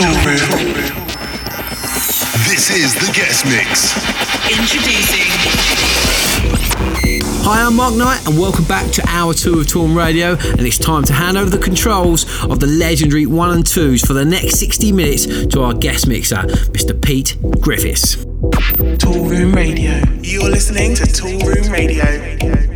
Tool This is the guest mix. Introducing. Hi, I'm Mark Knight, and welcome back to Hour 2 of Toolroom Radio. And it's time to hand over the controls of the legendary 1 and 2s for the next 60 minutes to our guest mixer, Mr. Pete Griffiths. Toolroom Radio. You're listening to Toolroom Radio.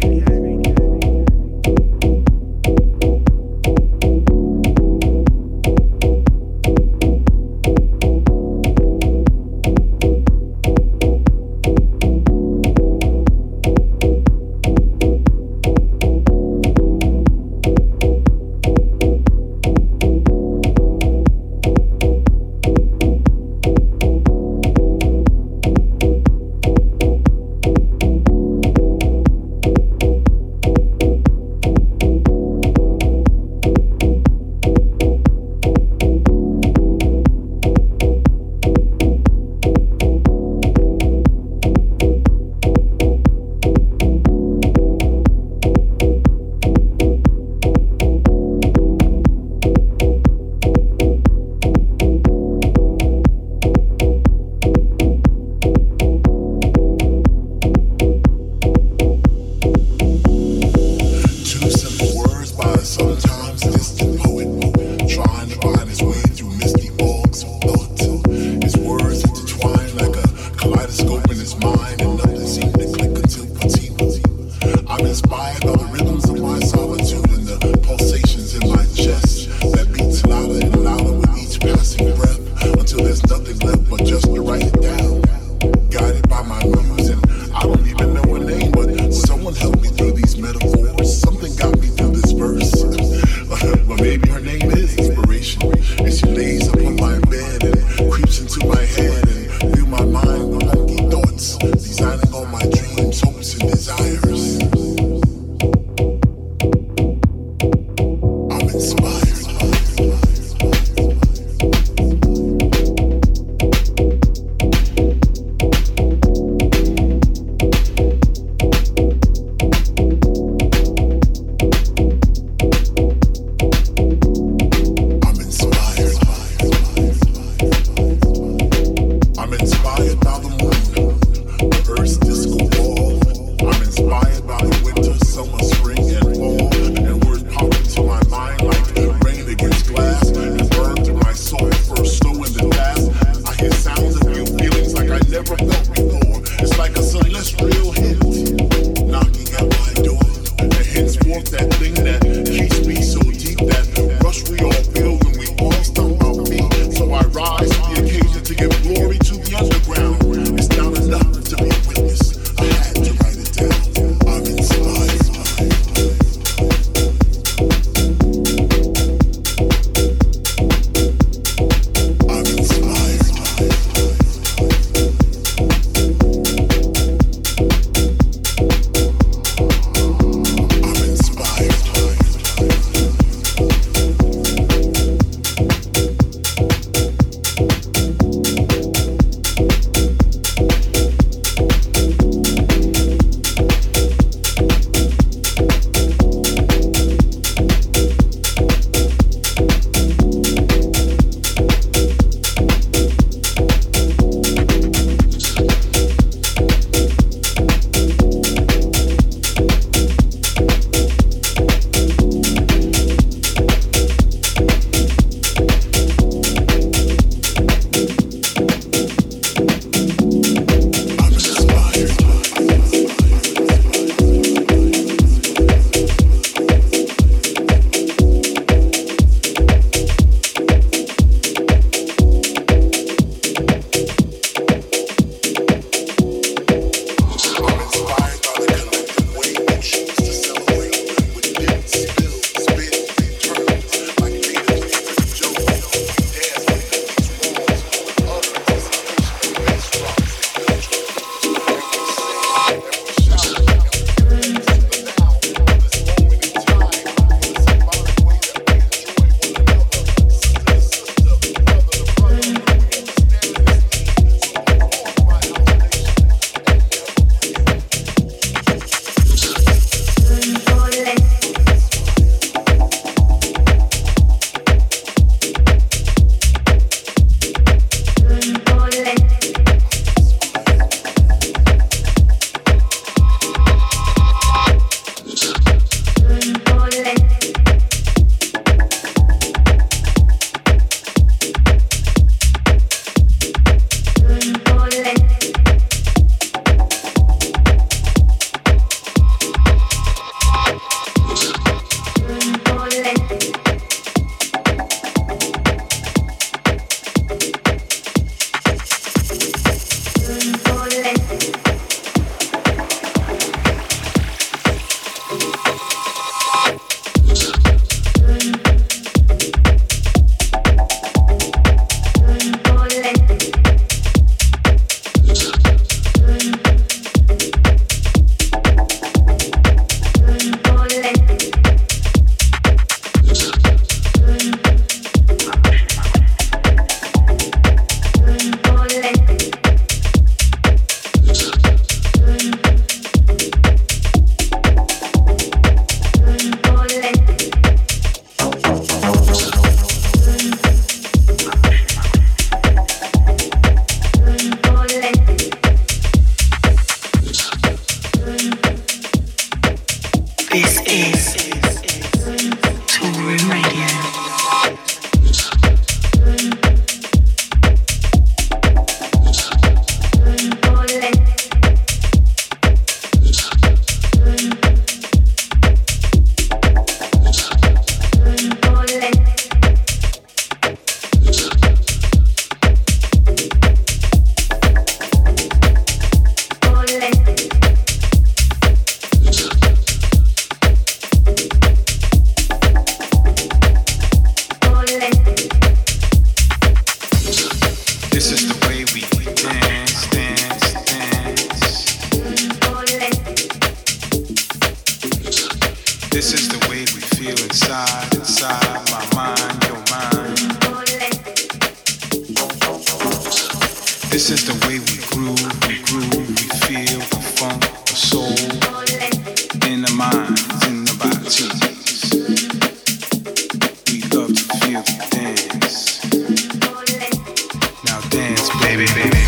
baby, baby.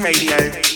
Radio.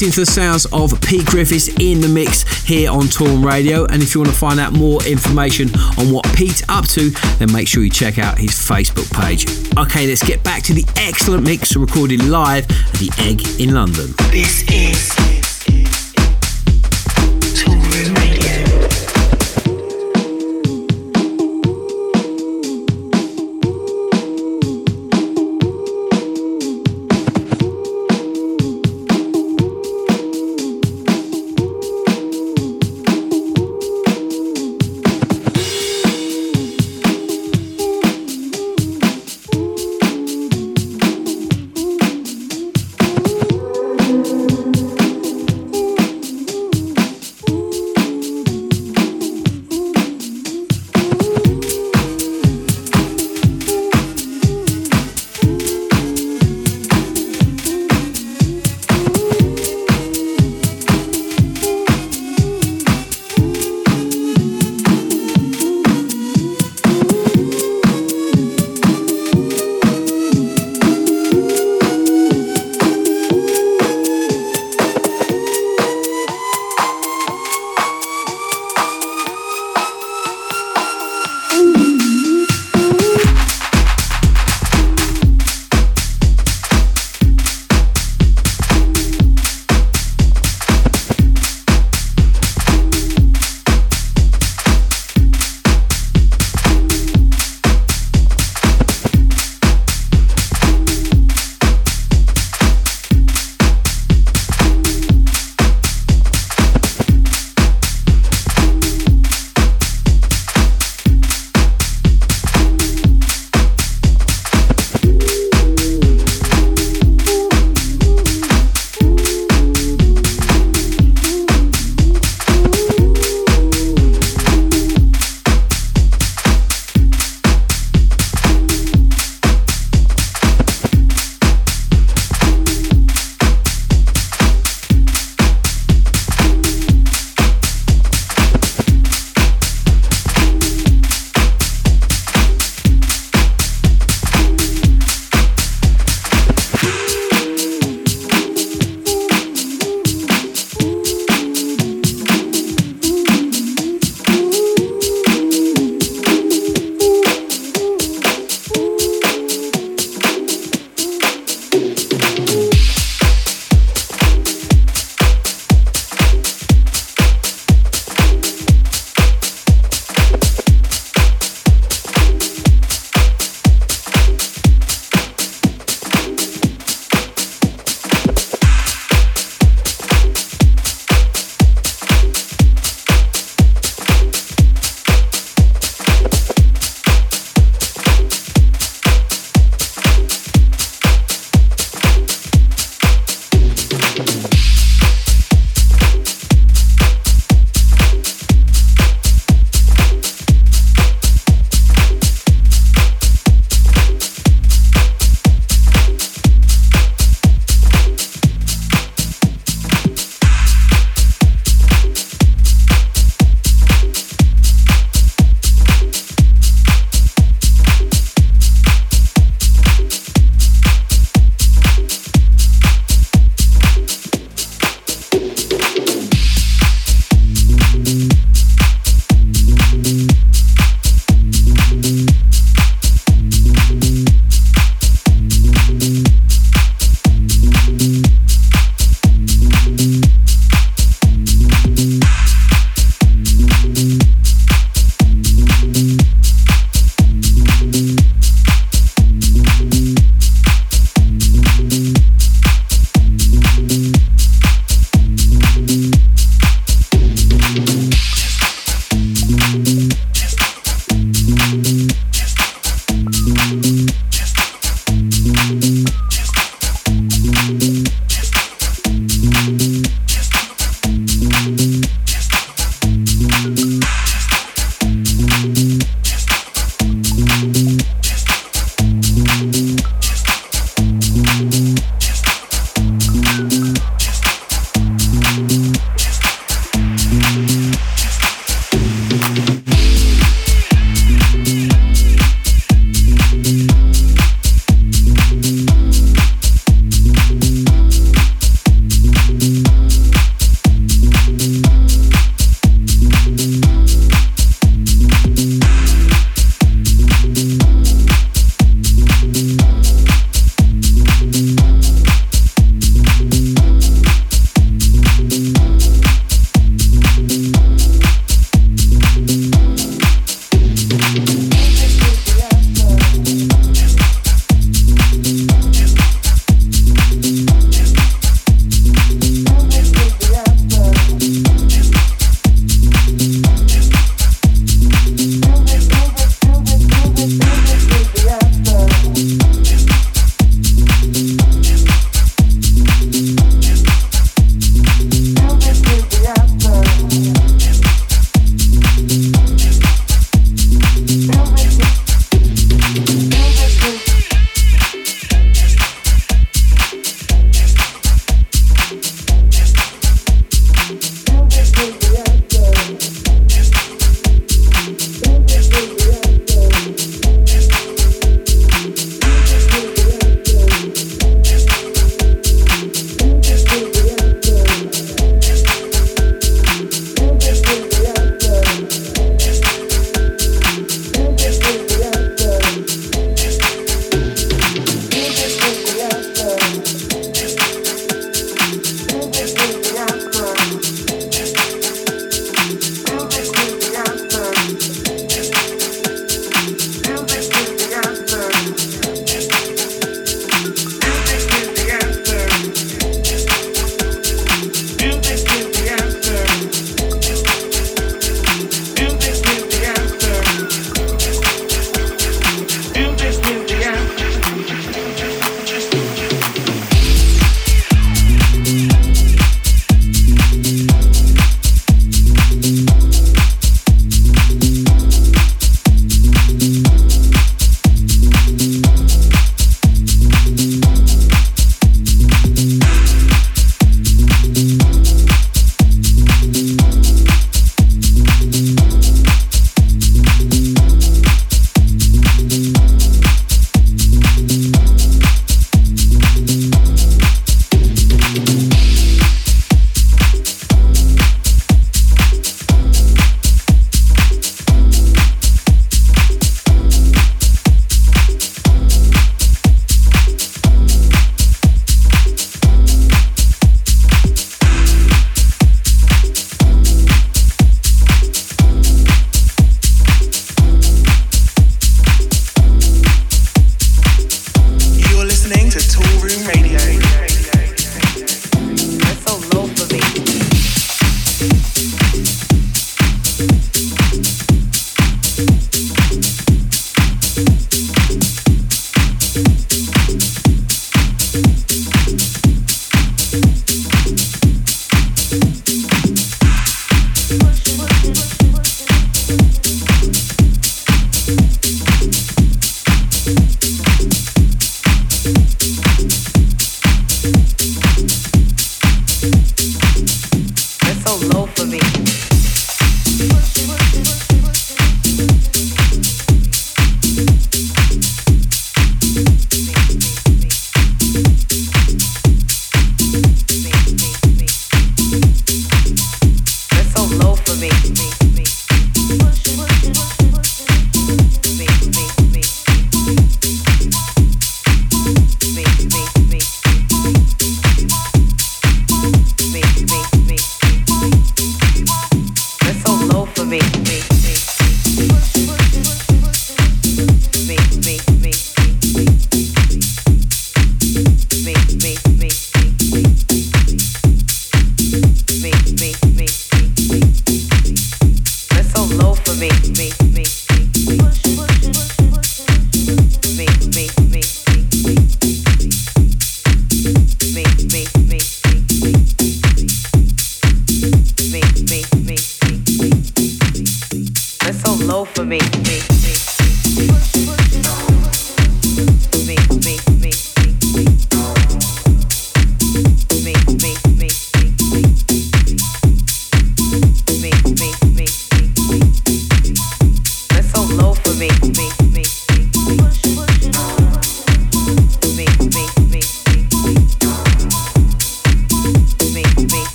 You're into the sounds of Pete Griffiths in the mix here on Toolroom Radio. And if you want to find out more information on what Pete's up to, then make sure you check out his Facebook page. Okay, let's get back to the excellent mix recorded live at the Egg in London. This is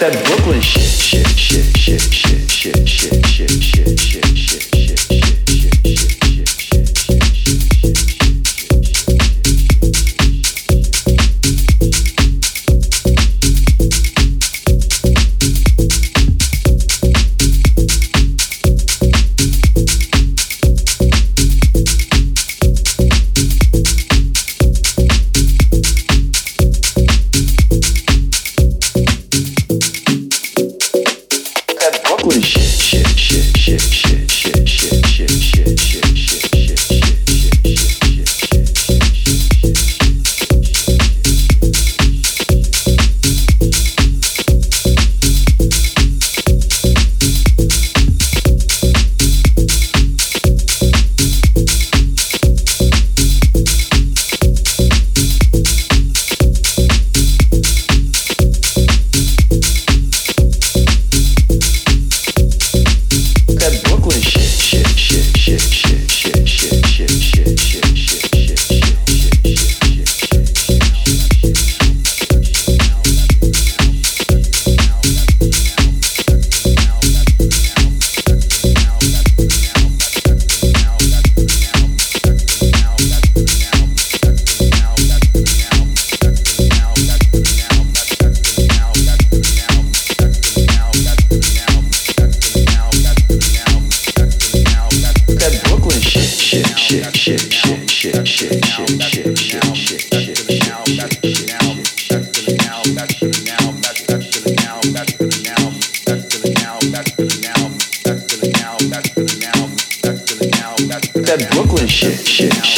that Brooklyn shit, shit, shit, shit, shit, shit, shit, shit, shit, shit, shit, shit.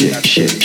shit, shit.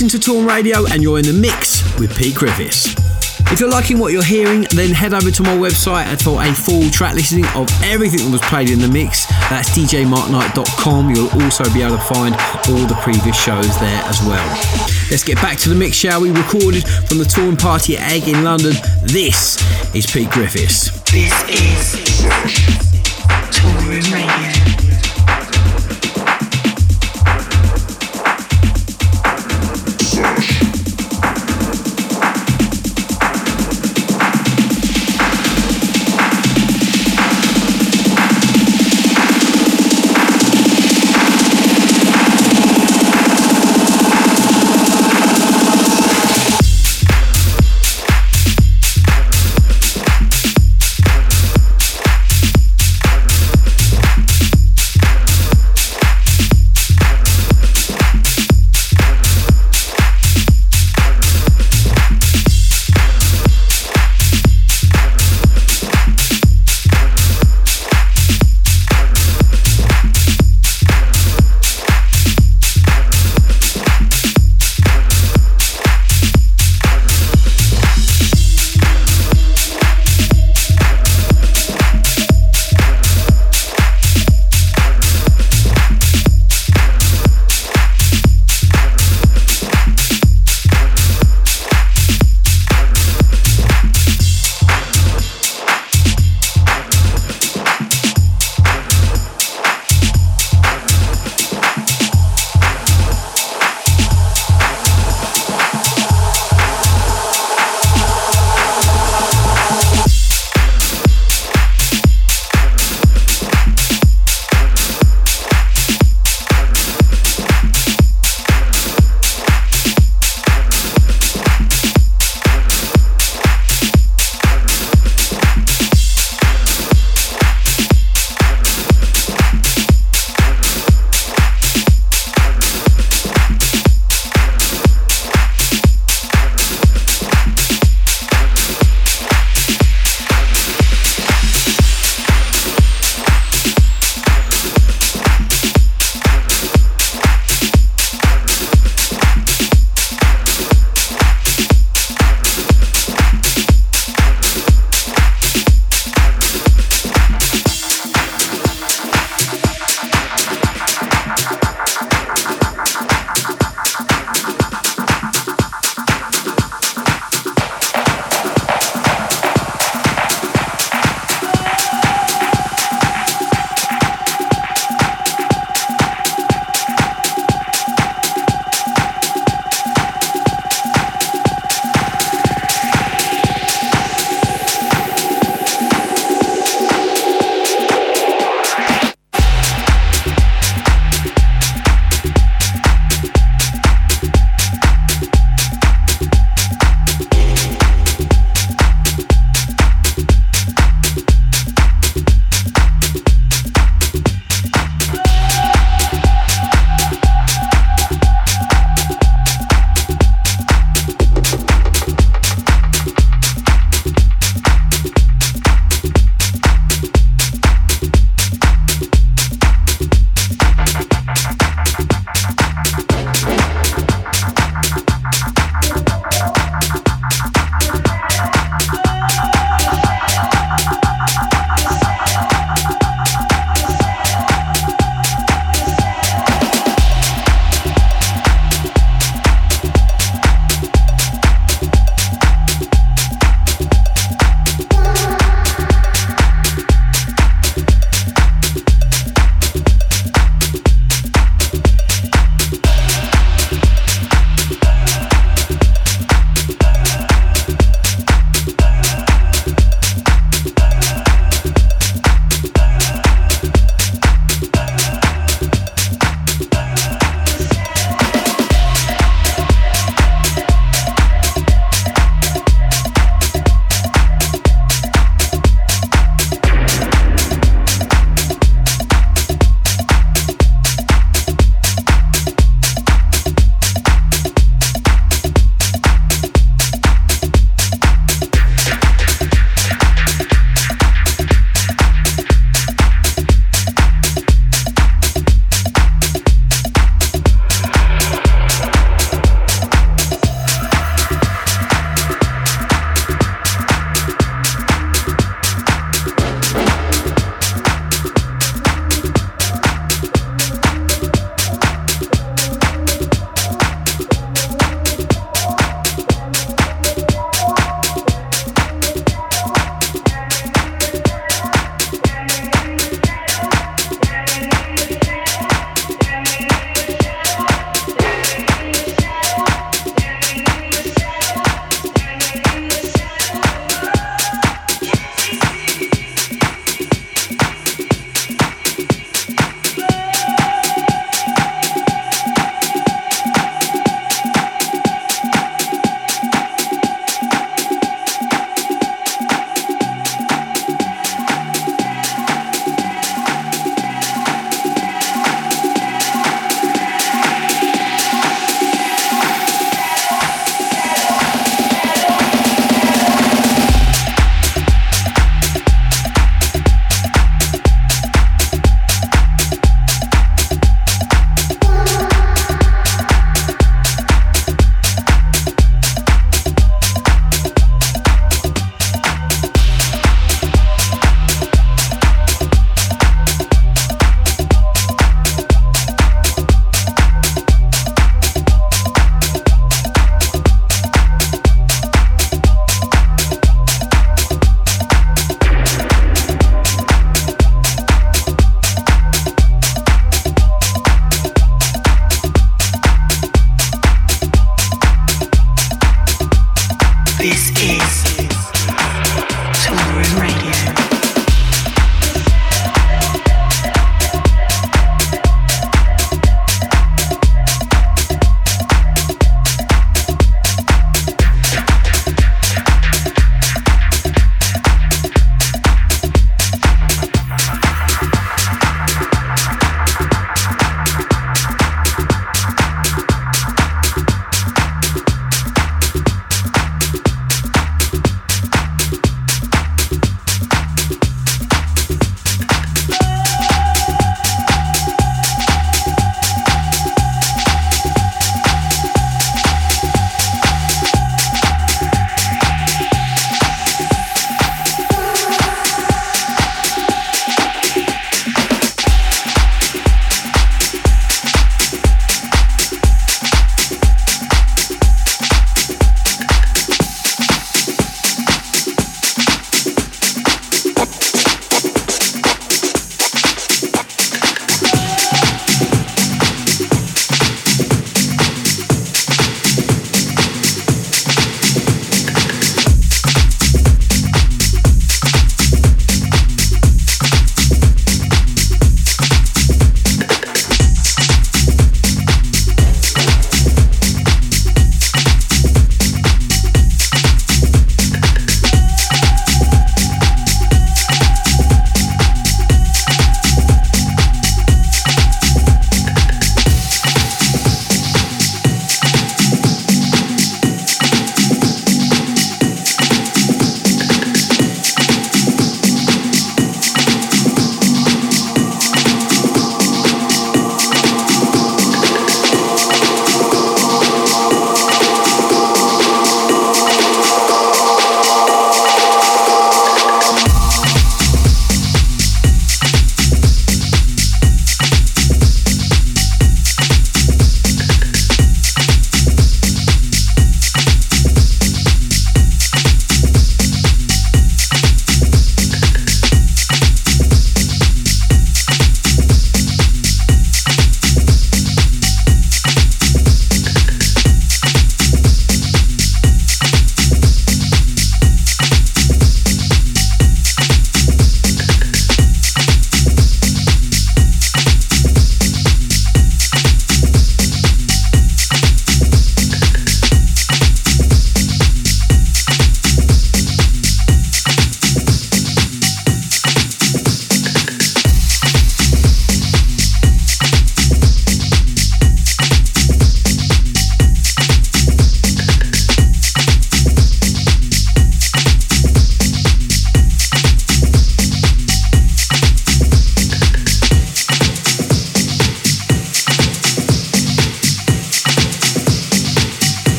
Listening to Toolroom Radio and you're in the mix with Pete Griffiths. If you're liking what you're hearing, then head over to my website for a full track listing of everything that was played in the mix. That's djmarkknight.com. You'll also be able to find all the previous shows there as well. Let's get back to the mix, shall we? Recorded from the Toolroom party at Egg in London. This is Pete Griffiths. This is Toolroom Radio.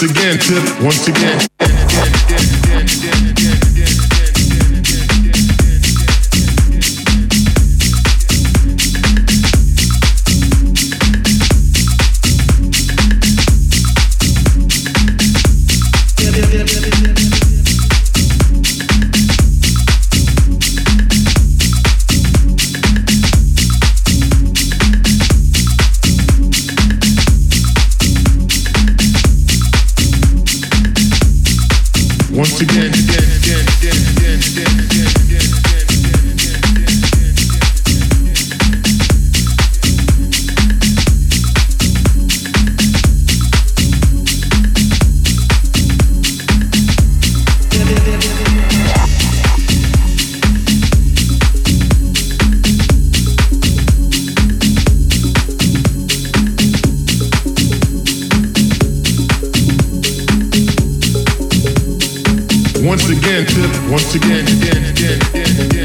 Once again, tip, once again. once again, once again, again, again, again. again.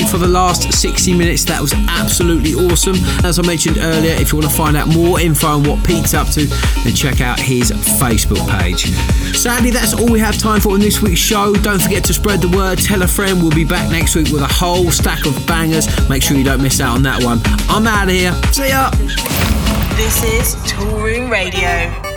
For the last 60 minutes. That was absolutely awesome. As I mentioned earlier, if you want to find out more info on what Pete's up to, then check out his Facebook page. Sadly, that's all we have time for in this week's show. Don't forget to spread the word, tell a friend. We'll be back next week with a whole stack of bangers. Make sure you don't miss out on that one. I'm out of here. See ya. This is Toolroom Radio.